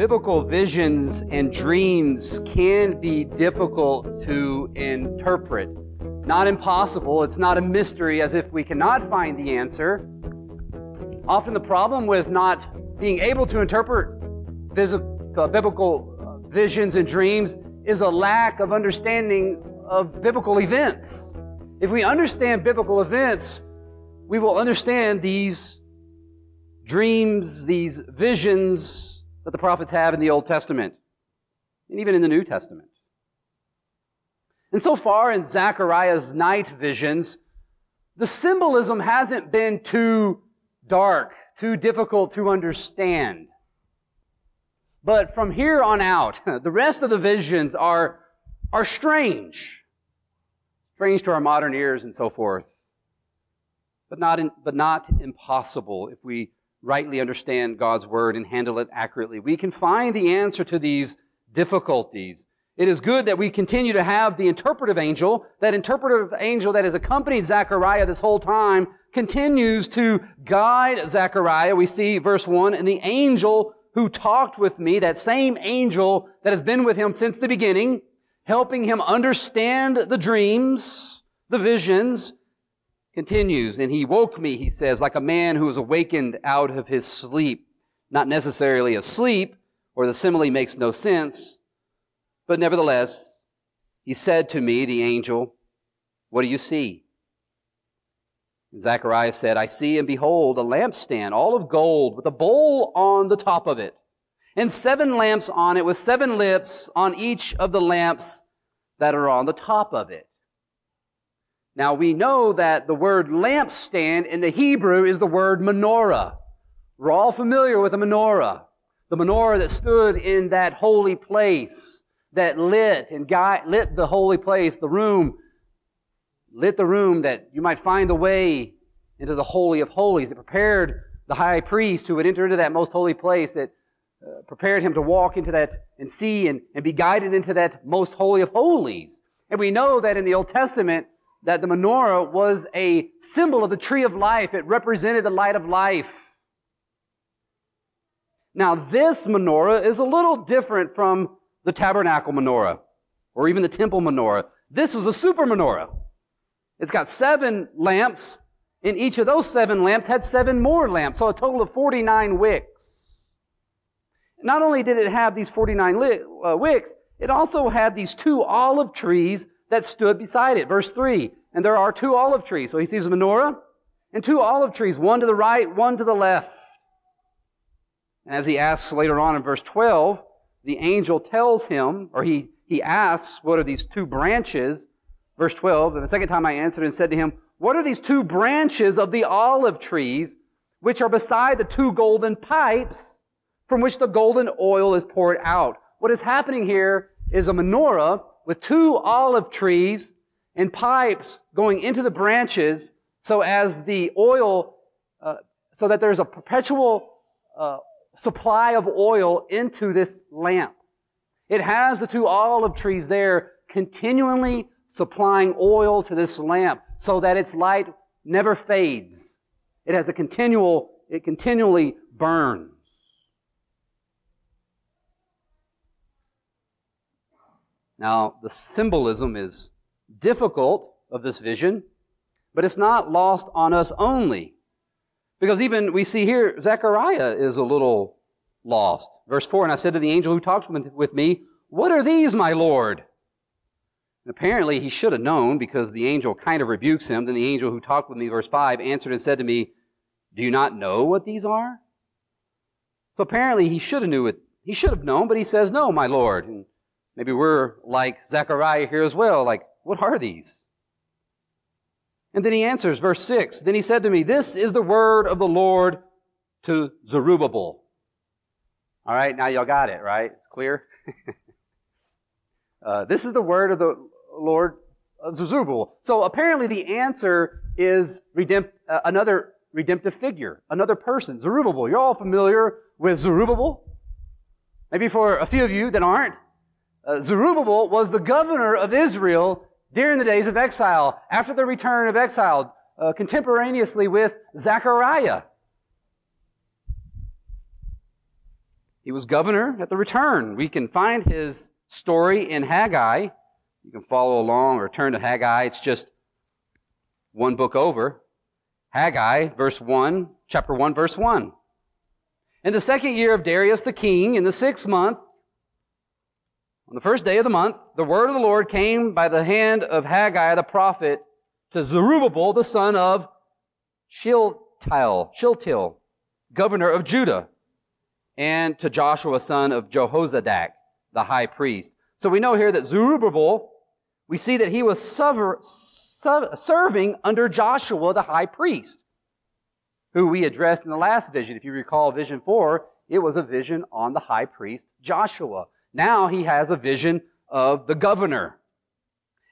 biblical visions and dreams can be difficult to interpret. Not impossible, it's not a mystery as if we cannot find the answer. Often the problem with not being able to interpret uh, biblical visions and dreams is a lack of understanding of biblical events. If we understand biblical events, we will understand these dreams, these visions that the prophets have in the Old Testament and even in the New Testament. And so far in Zechariah's night visions, the symbolism hasn't been too dark, too difficult to understand. But from here on out, the rest of the visions are, are strange. Strange to our modern ears and so forth. But not, in, but not impossible if we rightly understand God's word and handle it accurately. We can find the answer to these difficulties. It is good that we continue to have the interpretive angel, that interpretive angel that has accompanied Zechariah this whole time, continues to guide Zechariah. We see verse 1, and the angel who talked with me, that same angel that has been with him since the beginning, helping him understand the dreams, the visions, continues. And he woke me, he says, like a man who is awakened out of his sleep. Not necessarily asleep, or the simile makes no sense, but nevertheless, he said to me, the angel, What do you see? And Zechariah said, I see and behold a lampstand, all of gold, with a bowl on the top of it, and seven lamps on it, with seven lips on each of the lamps that are on the top of it. Now we know that the word lampstand in the Hebrew is the word menorah. We're all familiar with the menorah. The menorah that stood in that holy place, that lit and lit the holy place, the room, lit the room that you might find the way into the Holy of Holies. It prepared the high priest who would enter into that most holy place, that uh, prepared him to walk into that and see and, and be guided into that most holy of holies. And we know that in the Old Testament, that the menorah was a symbol of the tree of life. It represented the light of life. Now, this menorah is a little different from the tabernacle menorah or even the temple menorah. This was a super menorah. It's got seven lamps, and each of those seven lamps had seven more lamps, so a total of 49 wicks. Not only did it have these 49 li- uh, wicks, it also had these two olive trees that stood beside it. Verse 3. And there are two olive trees. So he sees a menorah and two olive trees, one to the right, one to the left. And as he asks later on in verse 12, the angel tells him, or he, he asks, what are these two branches? Verse 12, and the second time I answered and said to him, what are these two branches of the olive trees which are beside the two golden pipes from which the golden oil is poured out? What is happening here is a menorah with two olive trees and pipes going into the branches so as the oil, uh, so that there's a perpetual uh, supply of oil into this lamp. It has the two olive trees there continually supplying oil to this lamp so that its light never fades. It has a continual, it continually burns. Now, the symbolism is difficult of this vision, but it's not lost on us only. Because even we see here, Zechariah is a little lost. Verse 4, and I said to the angel who talks with me, What are these, my Lord? And apparently he should have known because the angel kind of rebukes him. Then the angel who talked with me, verse 5, answered and said to me, Do you not know what these are? So apparently he should have knew it. He should have known, but he says, No, my Lord. And maybe we're like Zechariah here as well, like, what are these? And then he answers, verse 6 Then he said to me, This is the word of the Lord to Zerubbabel. All right, now y'all got it, right? It's clear? uh, this is the word of the Lord of Zerubbabel. So apparently the answer is redempt, uh, another redemptive figure, another person, Zerubbabel. You're all familiar with Zerubbabel? Maybe for a few of you that aren't. Uh, Zerubbabel was the governor of Israel during the days of exile, after the return of exile, uh, contemporaneously with Zechariah. He was governor at the return. We can find his story in Haggai. You can follow along or turn to Haggai. It's just one book over. Haggai, verse 1, chapter 1, verse 1. In the second year of Darius the king, in the sixth month, on the first day of the month, the word of the Lord came by the hand of Haggai the prophet to Zerubbabel, the son of Shealtiel, governor of Judah, and to Joshua, son of Jehozadak, the high priest. So we know here that Zerubbabel, we see that he was serving under Joshua, the high priest, who we addressed in the last vision. If you recall vision four, it was a vision on the high priest, Joshua. Now he has a vision of the governor.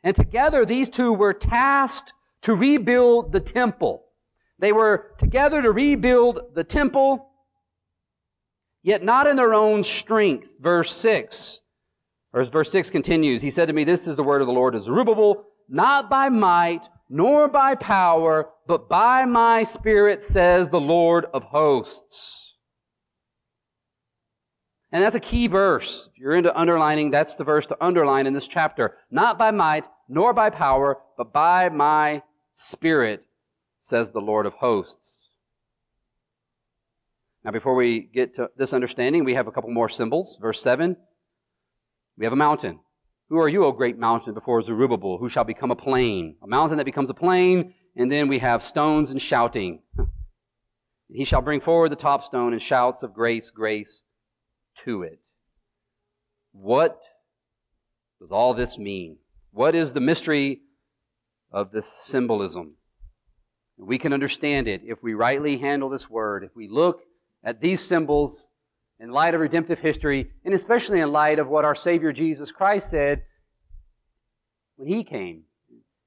And together these two were tasked to rebuild the temple. They were together to rebuild the temple, yet not in their own strength. Verse 6. Or as verse 6 continues, he said to me, This is the word of the Lord to Zerubbabel, not by might, nor by power, but by my spirit, says the Lord of hosts. And that's a key verse. If you're into underlining, that's the verse to underline in this chapter. Not by might, nor by power, but by my spirit, says the Lord of hosts. Now, before we get to this understanding, we have a couple more symbols. Verse 7, we have a mountain. Who are you, O great mountain, before Zerubbabel, who shall become a plain? A mountain that becomes a plain, and then we have stones and shouting. He shall bring forward the top stone and shouts of grace, grace, to it. What does all this mean? What is the mystery of this symbolism? We can understand it if we rightly handle this word, if we look at these symbols in light of redemptive history, and especially in light of what our Savior Jesus Christ said when He came.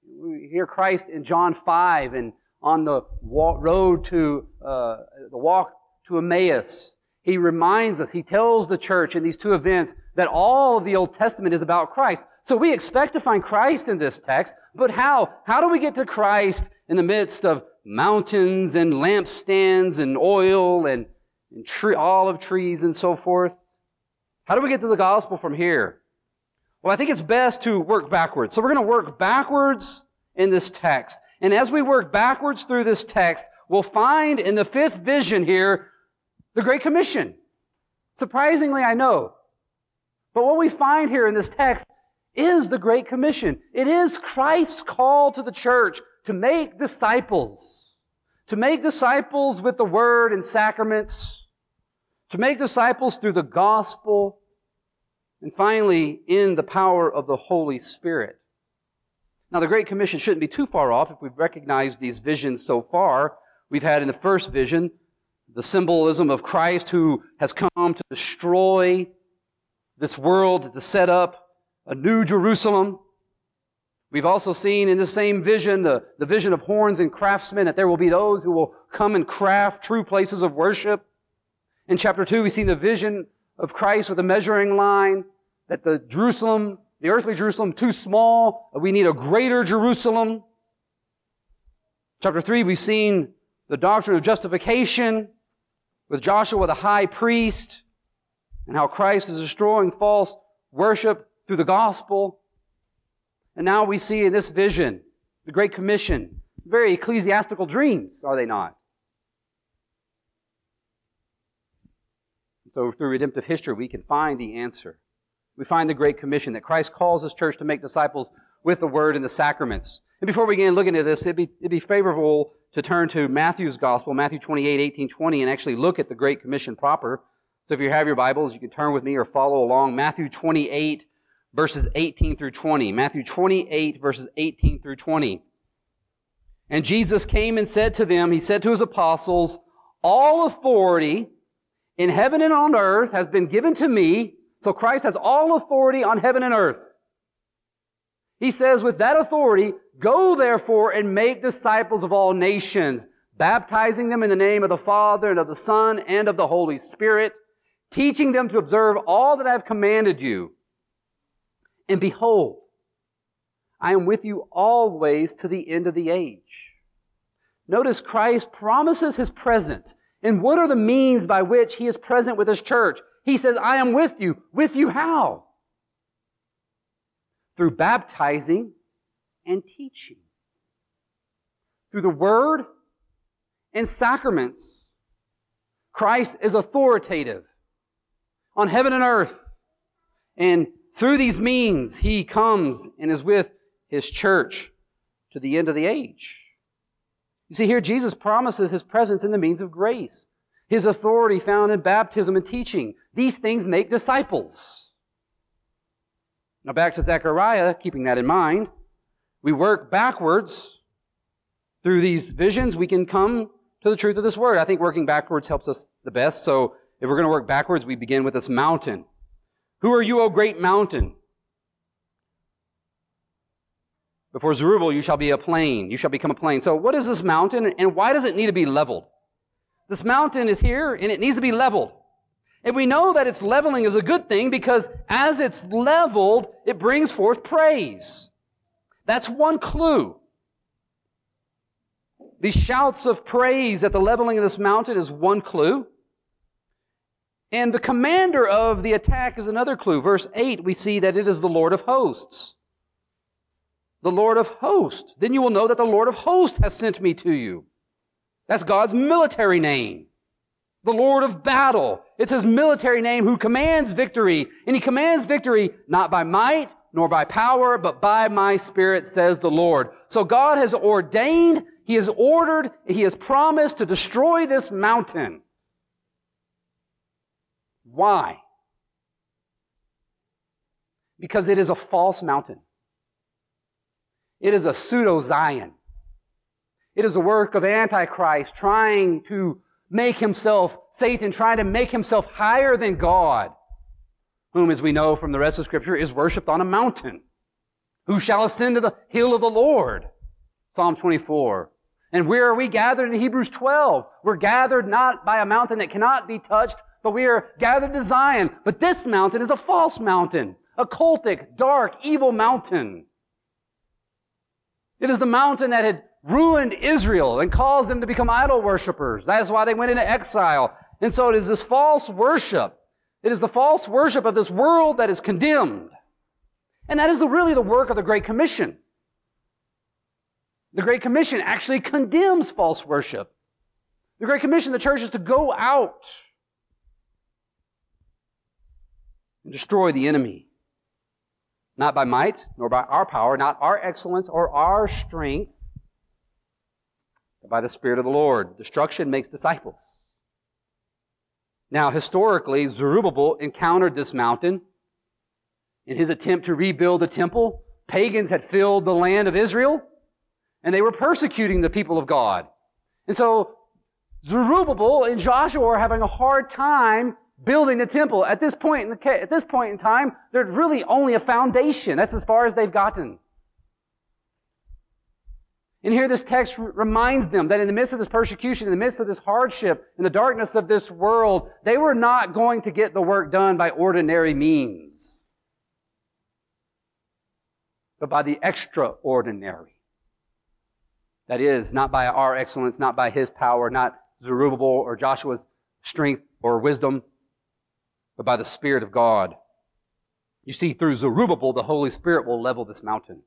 We hear Christ in John 5 and on the walk, road to uh, the walk to Emmaus. He reminds us, he tells the church in these two events that all of the Old Testament is about Christ. So we expect to find Christ in this text, but how? How do we get to Christ in the midst of mountains and lampstands and oil and, and tree, olive trees and so forth? How do we get to the gospel from here? Well, I think it's best to work backwards. So we're going to work backwards in this text. And as we work backwards through this text, we'll find in the fifth vision here the Great Commission. Surprisingly, I know. But what we find here in this text is the Great Commission. It is Christ's call to the church to make disciples. To make disciples with the Word and sacraments. To make disciples through the gospel. And finally, in the power of the Holy Spirit. Now, the Great Commission shouldn't be too far off if we've recognized these visions so far. We've had in the first vision the symbolism of Christ who has come to destroy this world, to set up a new Jerusalem. We've also seen in the same vision, the, the vision of horns and craftsmen, that there will be those who will come and craft true places of worship. In chapter 2, we've seen the vision of Christ with a measuring line, that the Jerusalem, the earthly Jerusalem, too small, we need a greater Jerusalem. Chapter 3, we've seen the doctrine of justification, with Joshua the high priest and how Christ is destroying false worship through the gospel. And now we see in this vision, the Great Commission, very ecclesiastical dreams, are they not? So through redemptive history, we can find the answer. We find the Great Commission that Christ calls His church to make disciples with the Word and the sacraments. And before we begin looking at this, it'd be, it'd be favorable to turn to Matthew's Gospel, Matthew 28, 18, 20, and actually look at the Great Commission proper. So if you have your Bibles, you can turn with me or follow along. Matthew 28, verses 18 through 20. Matthew 28, verses 18 through 20. And Jesus came and said to them, He said to His apostles, All authority in heaven and on earth has been given to me. So Christ has all authority on heaven and earth. He says, with that authority, go therefore and make disciples of all nations, baptizing them in the name of the Father and of the Son and of the Holy Spirit, teaching them to observe all that I have commanded you. And behold, I am with you always to the end of the age. Notice Christ promises his presence. And what are the means by which he is present with his church? He says, I am with you. With you how? Through baptizing and teaching. Through the word and sacraments. Christ is authoritative on heaven and earth. And through these means, he comes and is with his church to the end of the age. You see, here Jesus promises his presence in the means of grace, his authority found in baptism and teaching. These things make disciples. Now back to Zechariah, keeping that in mind, we work backwards through these visions, we can come to the truth of this word. I think working backwards helps us the best. So if we're going to work backwards, we begin with this mountain. Who are you, O great mountain? Before Zerubbabel, you shall be a plain. You shall become a plain. So what is this mountain and why does it need to be leveled? This mountain is here and it needs to be leveled. And we know that its leveling is a good thing because as it's leveled, it brings forth praise. That's one clue. The shouts of praise at the leveling of this mountain is one clue. And the commander of the attack is another clue. Verse 8, we see that it is the Lord of hosts. The Lord of hosts. Then you will know that the Lord of hosts has sent me to you. That's God's military name. The Lord of battle. It's his military name who commands victory. And he commands victory not by might, nor by power, but by my spirit, says the Lord. So God has ordained he has ordered, he has promised to destroy this mountain. Why? Because it is a false mountain. It is a pseudo Zion. It is a work of Antichrist trying to make himself, Satan trying to make himself higher than God, whom, as we know from the rest of Scripture, is worshipped on a mountain. Who shall ascend to the hill of the Lord? Psalm 24. And where are we gathered in Hebrews 12? We're gathered not by a mountain that cannot be touched, but we are gathered to Zion. But this mountain is a false mountain, a cultic, dark, evil mountain. It is the mountain that had ruined Israel and caused them to become idol worshippers. That is why they went into exile. And so it is this false worship. It is the false worship of this world that is condemned. And that is the, really the work of the Great Commission. The Great Commission actually condemns false worship. The Great Commission, the church is to go out and destroy the enemy. Not by might, nor by our power, not our excellence or our strength, but by the Spirit of the Lord. Destruction makes disciples. Now, historically, Zerubbabel encountered this mountain in his attempt to rebuild the temple. Pagans had filled the land of Israel and they were persecuting the people of God. And so Zerubbabel and Joshua are having a hard time building the temple. At this point in the, at this point in time, there's really only a foundation. That's as far as they've gotten. And here this text reminds them that in the midst of this persecution, in the midst of this hardship, in the darkness of this world, they were not going to get the work done by ordinary means, but by the extraordinary. That is, not by our excellence, not by his power, not Zerubbabel or Joshua's strength or wisdom, but by the Spirit of God. You see, through Zerubbabel, the Holy Spirit will level this mountain.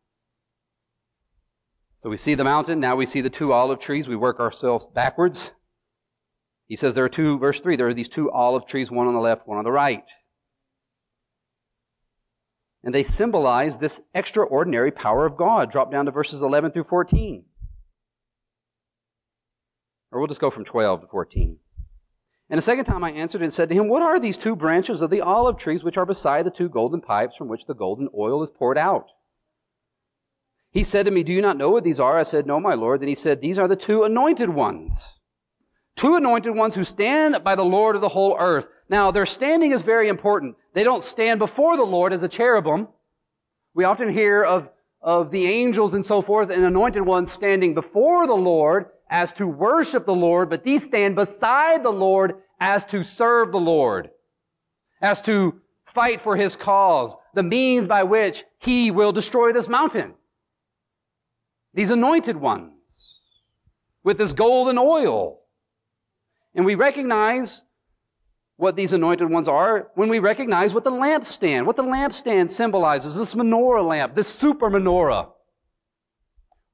So we see the mountain, now we see the two olive trees. We work ourselves backwards. He says there are two, verse 3, there are these two olive trees, one on the left, one on the right. And they symbolize this extraordinary power of God. Drop down to verses 11 through 14. Or we'll just go from 12 to 14. And the second time I answered and said to him, What are these two branches of the olive trees which are beside the two golden pipes from which the golden oil is poured out? He said to me, Do you not know what these are? I said, No, my Lord. Then he said, These are the two anointed ones. Two anointed ones who stand by the Lord of the whole earth. Now, their standing is very important. They don't stand before the Lord as a cherubim. We often hear of, of the angels and so forth and anointed ones standing before the Lord as to worship the Lord, but these stand beside the Lord as to serve the Lord, as to fight for his cause, the means by which he will destroy this mountain. These anointed ones with this golden oil. And we recognize what these anointed ones are when we recognize what the lampstand, what the lampstand symbolizes, this menorah lamp, this super menorah.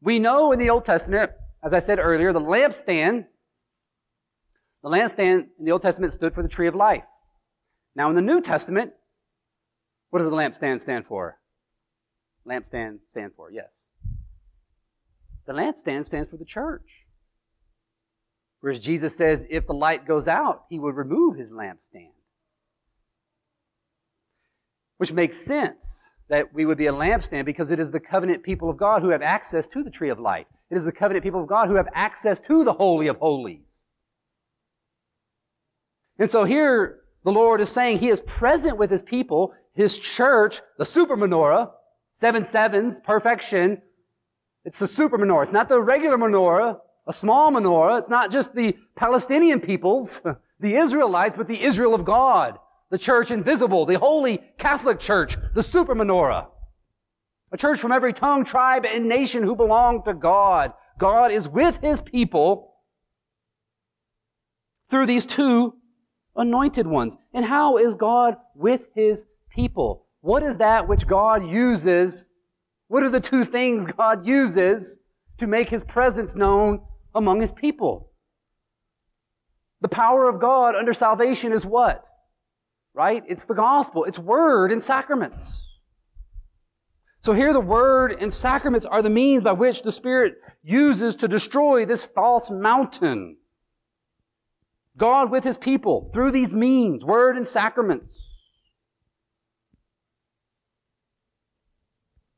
We know in the Old Testament, as I said earlier, the lampstand, the lampstand in the Old Testament stood for the tree of life. Now in the New Testament, what does the lampstand stand for? Lampstand stand for, yes. The lampstand stands for the church. Whereas Jesus says if the light goes out, he would remove his lampstand. Which makes sense that we would be a lampstand because it is the covenant people of God who have access to the tree of life. It is the covenant people of God who have access to the Holy of Holies. And so here the Lord is saying He is present with His people, His church, the super menorah, seven sevens, perfection. It's the super menorah. It's not the regular menorah a small menorah. It's not just the Palestinian peoples, the Israelites, but the Israel of God, the church invisible, the holy Catholic church, the super menorah. A church from every tongue, tribe, and nation who belong to God. God is with his people through these two anointed ones. And how is God with his people? What is that which God uses? What are the two things God uses to make his presence known among his people. The power of God under salvation is what? Right? It's the gospel. It's word and sacraments. So here the word and sacraments are the means by which the Spirit uses to destroy this false mountain. God with his people through these means, word and sacraments.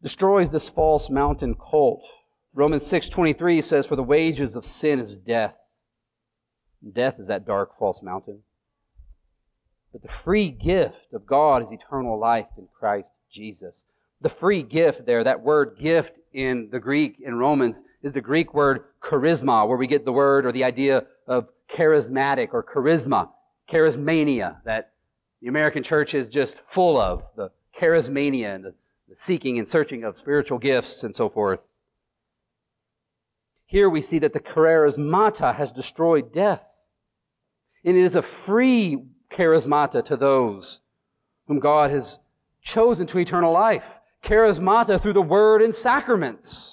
Destroys this false mountain cult. Romans 6:23 says for the wages of sin is death. Death is that dark false mountain. But the free gift of God is eternal life in Christ Jesus. The free gift there, that word gift in the Greek in Romans is the Greek word charisma, where we get the word or the idea of charismatic or charisma, charismania, that the American church is just full of, the charismania and the, the seeking and searching of spiritual gifts and so forth. Here we see that the charismata has destroyed death. And it is a free charismata to those whom God has chosen to eternal life. Charismata through the word and sacraments.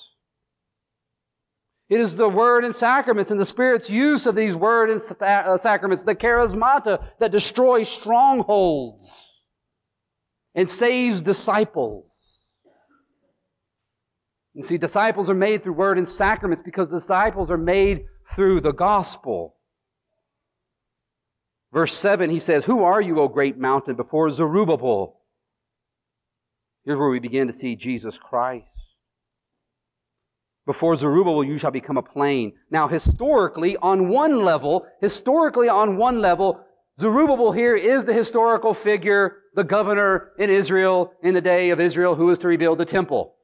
It is the word and sacraments and the Spirit's use of these word and uh, sacraments, the charismata that destroys strongholds and saves disciples. You see, disciples are made through word and sacraments because disciples are made through the gospel. Verse 7, he says, Who are you, O great mountain, before Zerubbabel? Here's where we begin to see Jesus Christ. Before Zerubbabel, you shall become a plain. Now, historically, on one level, historically, on one level, Zerubbabel here is the historical figure, the governor in Israel in the day of Israel who was to rebuild the temple.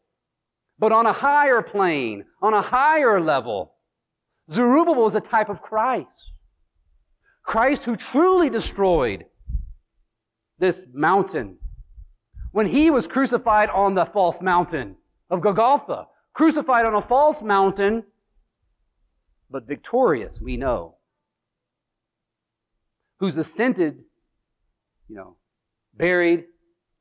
But on a higher plane, on a higher level, Zerubbabel is a type of Christ. Christ who truly destroyed this mountain. When he was crucified on the false mountain of Golgotha, crucified on a false mountain, but victorious, we know. Who's ascended, you know, buried,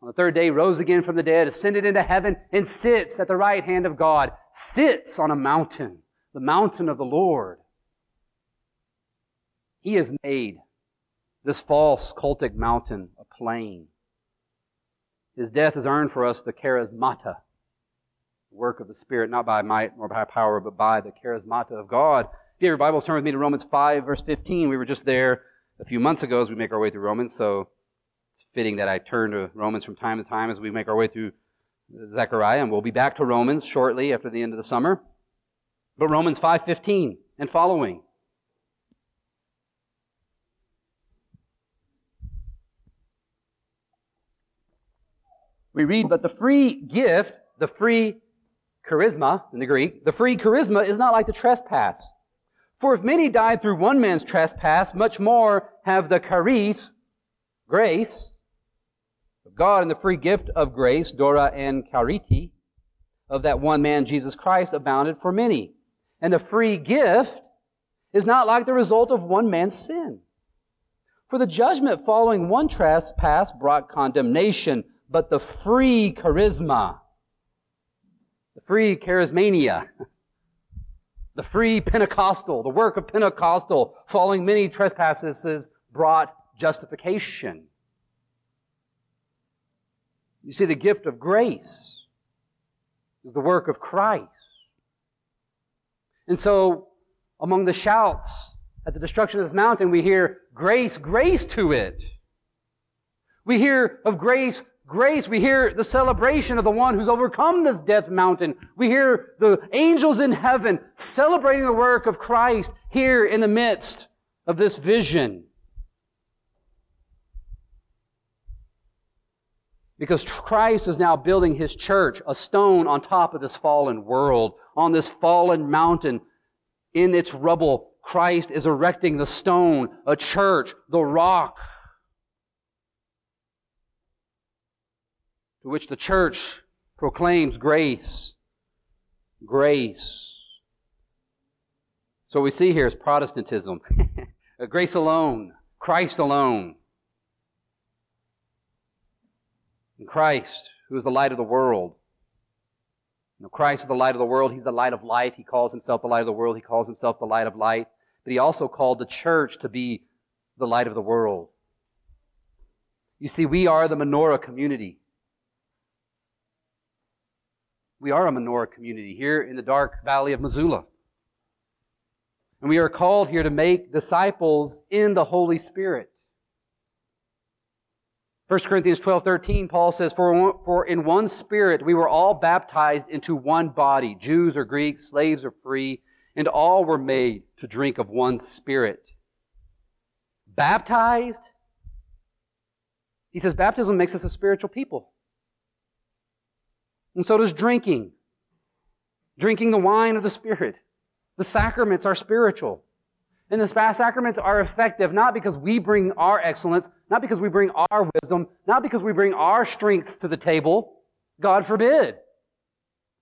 on the third day, rose again from the dead, ascended into heaven, and sits at the right hand of God. Sits on a mountain, the mountain of the Lord. He has made this false cultic mountain a plain. His death has earned for us the charismata, work of the Spirit, not by might nor by power, but by the charismata of God. If you have your Bibles, turn with me to Romans 5, verse 15. We were just there a few months ago as we make our way through Romans, so fitting that I turn to Romans from time to time as we make our way through Zechariah, and we'll be back to Romans shortly after the end of the summer. But Romans 5:15 and following. We read, but the free gift, the free charisma in the Greek, the free charisma is not like the trespass. For if many died through one man's trespass, much more have the charis, grace God and the free gift of grace, dorea and Chariti, of that one man, Jesus Christ, abounded for many. And the free gift is not like the result of one man's sin. For the judgment following one trespass brought condemnation, but the free charisma, the free charismania, the free Pentecostal, the work of Pentecostal following many trespasses brought justification. You see, the gift of grace is the work of Christ. And so, among the shouts at the destruction of this mountain, we hear grace, grace to it. We hear of grace, grace. We hear the celebration of the one who's overcome this death mountain. We hear the angels in heaven celebrating the work of Christ here in the midst of this vision. Because Christ is now building His church, a stone on top of this fallen world, on this fallen mountain. In its rubble, Christ is erecting the stone, a church, the rock, to which the church proclaims grace. Grace. So we see here is Protestantism. grace alone, Christ alone. Christ, who is the light of the world. You know, Christ is the light of the world. He's the light of life. He calls himself the light of the world. He calls himself the light of light. But he also called the church to be the light of the world. You see, we are the menorah community. We are a menorah community here in the dark valley of Missoula. And we are called here to make disciples in the Holy Spirit. 1 Corinthians 12, 13, Paul says, for, for in one spirit we were all baptized into one body, Jews or Greeks, slaves or free, and all were made to drink of one spirit. Baptized? He says baptism makes us a spiritual people. And so does drinking. Drinking the wine of the Spirit. The sacraments are spiritual. And the sacraments are effective not because we bring our excellence, not because we bring our wisdom, not because we bring our strengths to the table. God forbid.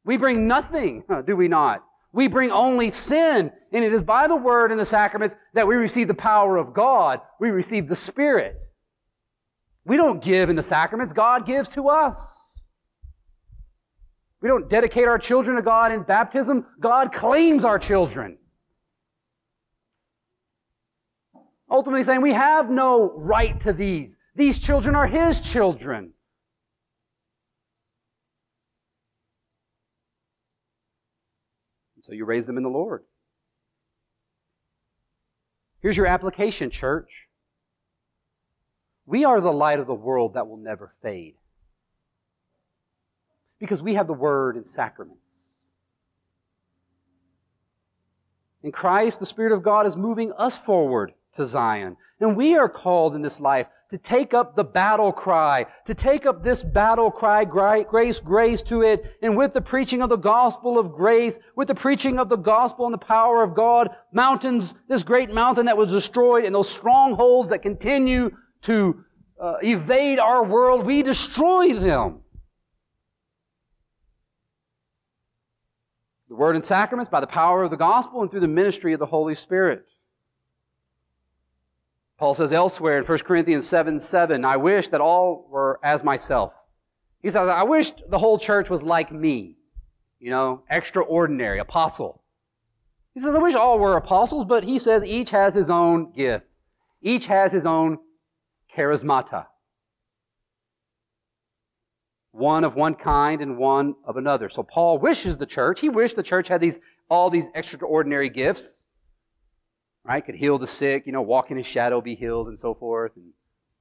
We bring nothing, do we not? We bring only sin. And it is by the word and the sacraments that we receive the power of God. We receive the Spirit. We don't give in the sacraments. God gives to us. We don't dedicate our children to God in baptism. God claims our children. Ultimately saying we have no right to these. These children are His children. So you raise them in the Lord. Here's your application, church. We are the light of the world that will never fade. Because we have the Word and sacraments. In Christ, the Spirit of God is moving us forward to Zion. And we are called in this life to take up the battle cry, to take up this battle cry, grace, grace to it, and with the preaching of the gospel of grace, with the preaching of the gospel and the power of God, mountains, this great mountain that was destroyed and those strongholds that continue to uh, evade our world, we destroy them. The word and sacraments by the power of the gospel and through the ministry of the Holy Spirit. Paul says elsewhere in 1 Corinthians 7 7, I wish that all were as myself. He says, I wish the whole church was like me. You know, extraordinary, apostle. He says, I wish all were apostles, but he says each has his own gift. Each has his own charismata. One of one kind and one of another. So Paul wishes the church, he wished the church had these, all these extraordinary gifts right? Could heal the sick, you know, walk in his shadow, be healed, and so forth, and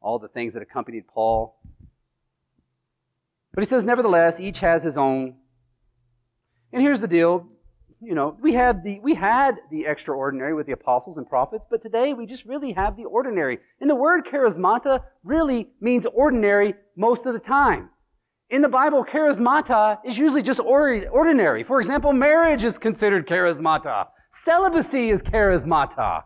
all the things that accompanied Paul. But he says, nevertheless, each has his own. And here's the deal. You know, we had the we had the extraordinary with the apostles and prophets, but today we just really have the ordinary. And the word charismata really means ordinary most of the time. In the Bible, charismata is usually just ordinary. For example, marriage is considered charismata. Celibacy is charismata.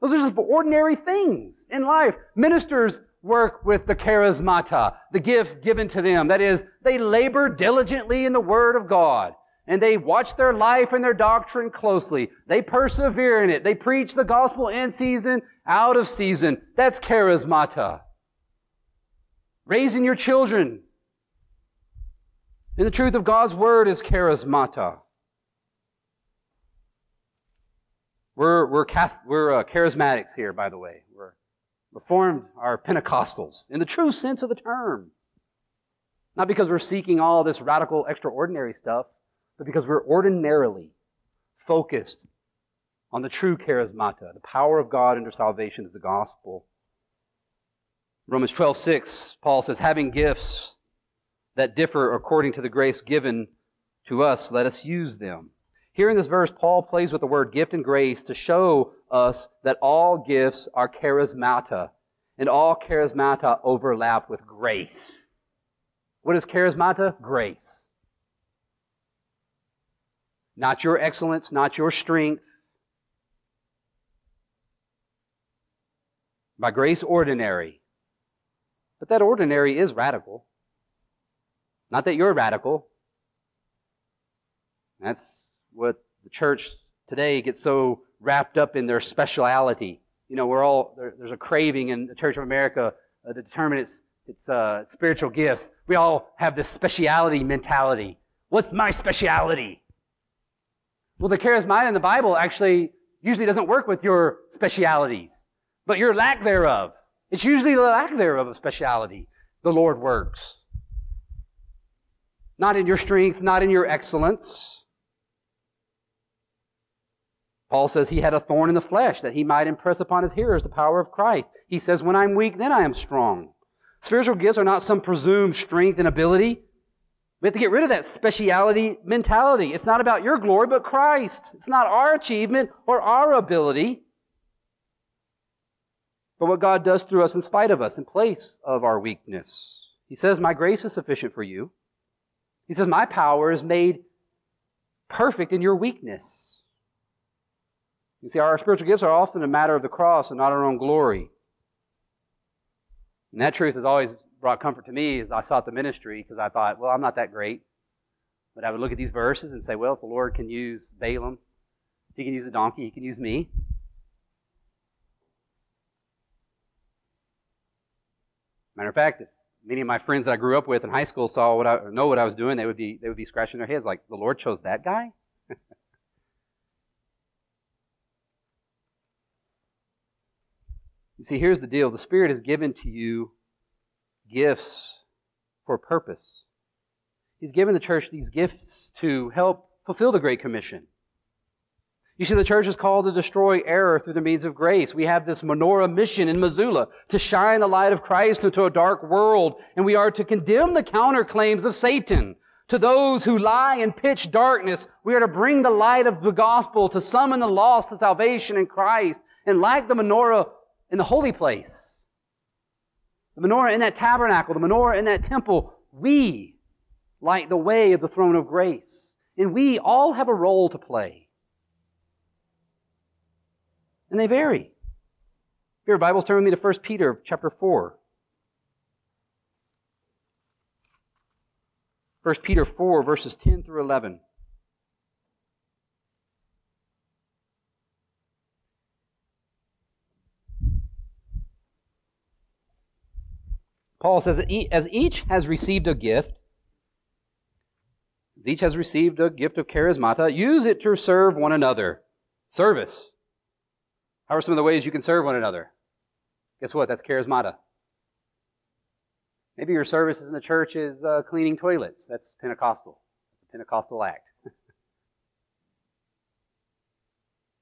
Those are just ordinary things in life. Ministers work with the charismata, the gift given to them. That is, they labor diligently in the Word of God. and they watch their life and their doctrine closely. They persevere in it. They preach the gospel in season, out of season. That's charismata. Raising your children in the truth of God's word is charismata. We're, we're, we're uh, charismatics here, by the way. We're Reformed are Pentecostals in the true sense of the term. Not because we're seeking all this radical, extraordinary stuff, but because we're ordinarily focused on the true charismata, the power of God under salvation is the gospel. Romans 12, 6, Paul says, having gifts that differ according to the grace given to us, let us use them. Here in this verse, Paul plays with the word gift and grace to show us that all gifts are charismata, and all charismata overlap with grace. What is charismata? Grace. Not your excellence, not your strength. By grace, ordinary. But that ordinary is radical. Not that you're radical. That's what the church today gets so wrapped up in their speciality. You know, we're all, there, there's a craving in the Church of America uh, to determine its, its uh, spiritual gifts. We all have this speciality mentality. What's my speciality? Well, the charismata in the Bible actually usually doesn't work with your specialities, but your lack thereof. It's usually the lack thereof of speciality the Lord works. Not in your strength, not in your excellence. Paul says he had a thorn in the flesh that he might impress upon his hearers the power of Christ. He says, when I'm weak, then I am strong. Spiritual gifts are not some presumed strength and ability. We have to get rid of that speciality mentality. It's not about your glory, but Christ. It's not our achievement or our ability, but what God does through us in spite of us, in place of our weakness. He says, My grace is sufficient for you. He says, My power is made perfect in your weakness. You see, our spiritual gifts are often a matter of the cross and not our own glory. And that truth has always brought comfort to me as I sought the ministry because I thought, well, I'm not that great. But I would look at these verses and say, well, if the Lord can use Balaam, if he can use a donkey, he can use me. Matter of fact, if many of my friends that I grew up with in high school saw what I know what I was doing, they would be they would be scratching their heads like, the Lord chose that guy? You see, here's the deal the Spirit has given to you gifts for purpose. He's given the church these gifts to help fulfill the Great Commission. You see, the church is called to destroy error through the means of grace. We have this menorah mission in Missoula to shine the light of Christ into a dark world, and we are to condemn the counterclaims of Satan. To those who lie in pitch darkness, we are to bring the light of the gospel to summon the lost to salvation in Christ. And like the menorah in the holy place, the menorah in that tabernacle, the menorah in that temple, we light the way of the throne of grace. And we all have a role to play. And they vary. If your Bibles, turn with me to 1 Peter chapter 4. 1 Peter 4, verses 10 through 11. Paul says, as each has received a gift, as each has received a gift of charismata, use it to serve one another. Service. How are some of the ways you can serve one another? Guess what? That's charismata. Maybe your service in the church is uh, cleaning toilets. That's Pentecostal. That's a Pentecostal act.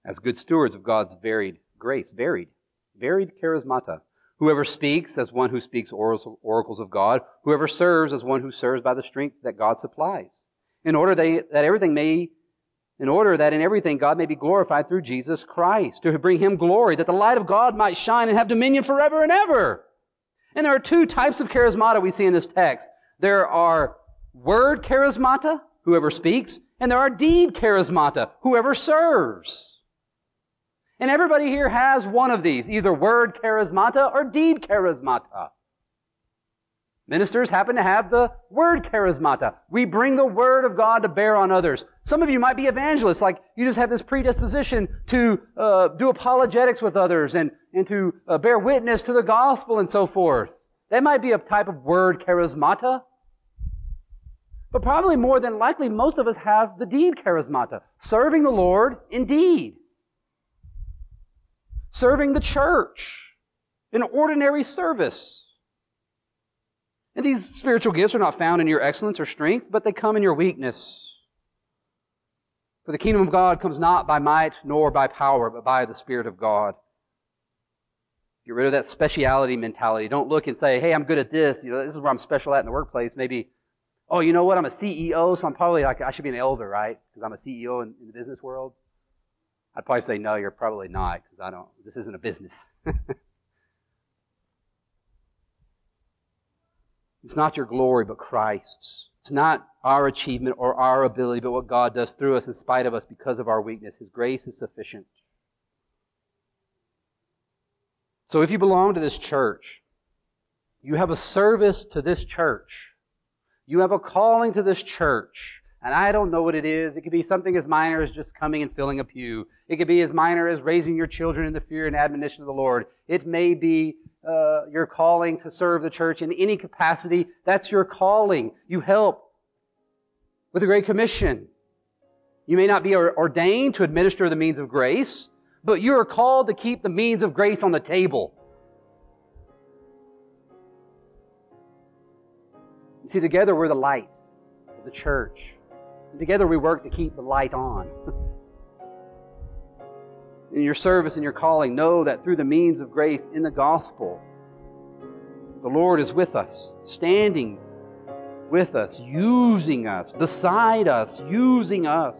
As good stewards of God's varied grace, varied, varied charismata. Whoever speaks as one who speaks oracles of God. Whoever serves as one who serves by the strength that God supplies. In order that everything may, in order that in everything God may be glorified through Jesus Christ, to bring him glory, that the light of God might shine and have dominion forever and ever. And there are two types of charismata we see in this text. There are word charismata, whoever speaks, and there are deed charismata, whoever serves. And everybody here has one of these, either word charismata or deed charismata. Ministers happen to have the word charismata. We bring the word of God to bear on others. Some of you might be evangelists, like you just have this predisposition to uh, do apologetics with others and, and to uh, bear witness to the gospel and so forth. That might be a type of word charismata. But probably more than likely, most of us have the deed charismata, serving the Lord in deed, serving the church in ordinary service. And these spiritual gifts are not found in your excellence or strength, but they come in your weakness. For the kingdom of God comes not by might nor by power, but by the Spirit of God. Get rid of that speciality mentality. Don't look and say, hey, I'm good at this. You know, this is where I'm special at in the workplace. Maybe oh, you know what? I'm a CEO, so I'm probably like, I should be an elder, right? Because I'm a CEO in, in, the business world. I'd probably say, no, you're probably not, because I don't, this isn't a business. it's not your glory, but Christ's. It's not our achievement or our ability, but what God does through us in spite of us because of our weakness. His grace is sufficient. So if you belong to this church, you have a service to this church you have a calling to this church. And I don't know what it is. It could be something as minor as just coming and filling a pew. It could be as minor as raising your children in the fear and admonition of the Lord. It may be uh, your calling to serve the church in any capacity. That's your calling. You help with the Great Commission. You may not be ordained to administer the means of grace, but you are called to keep the means of grace on the table. see, together we're the light of the church. Together we work to keep the light on. in your service and your calling, know that through the means of grace in the gospel, the Lord is with us, standing with us, using us, beside us, using us.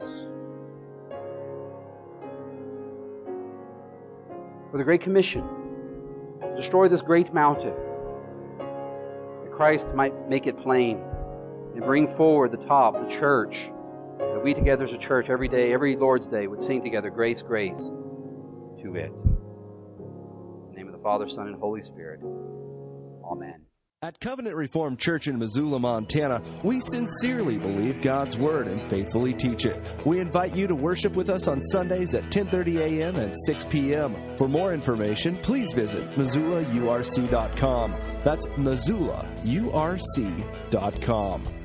For the Great Commission, to destroy this great mountain that Christ might make it plain and bring forward the top, the church, that we together as a church every day, every Lord's Day, would sing together, Grace, Grace, to it. In the name of the Father, Son, and Holy Spirit. Amen. At Covenant Reformed Church in Missoula, Montana, we sincerely believe God's Word and faithfully teach it. We invite you to worship with us on Sundays at 10:30 a.m. and 6 p.m. For more information, please visit MissoulaURC.com. That's MissoulaURC.com.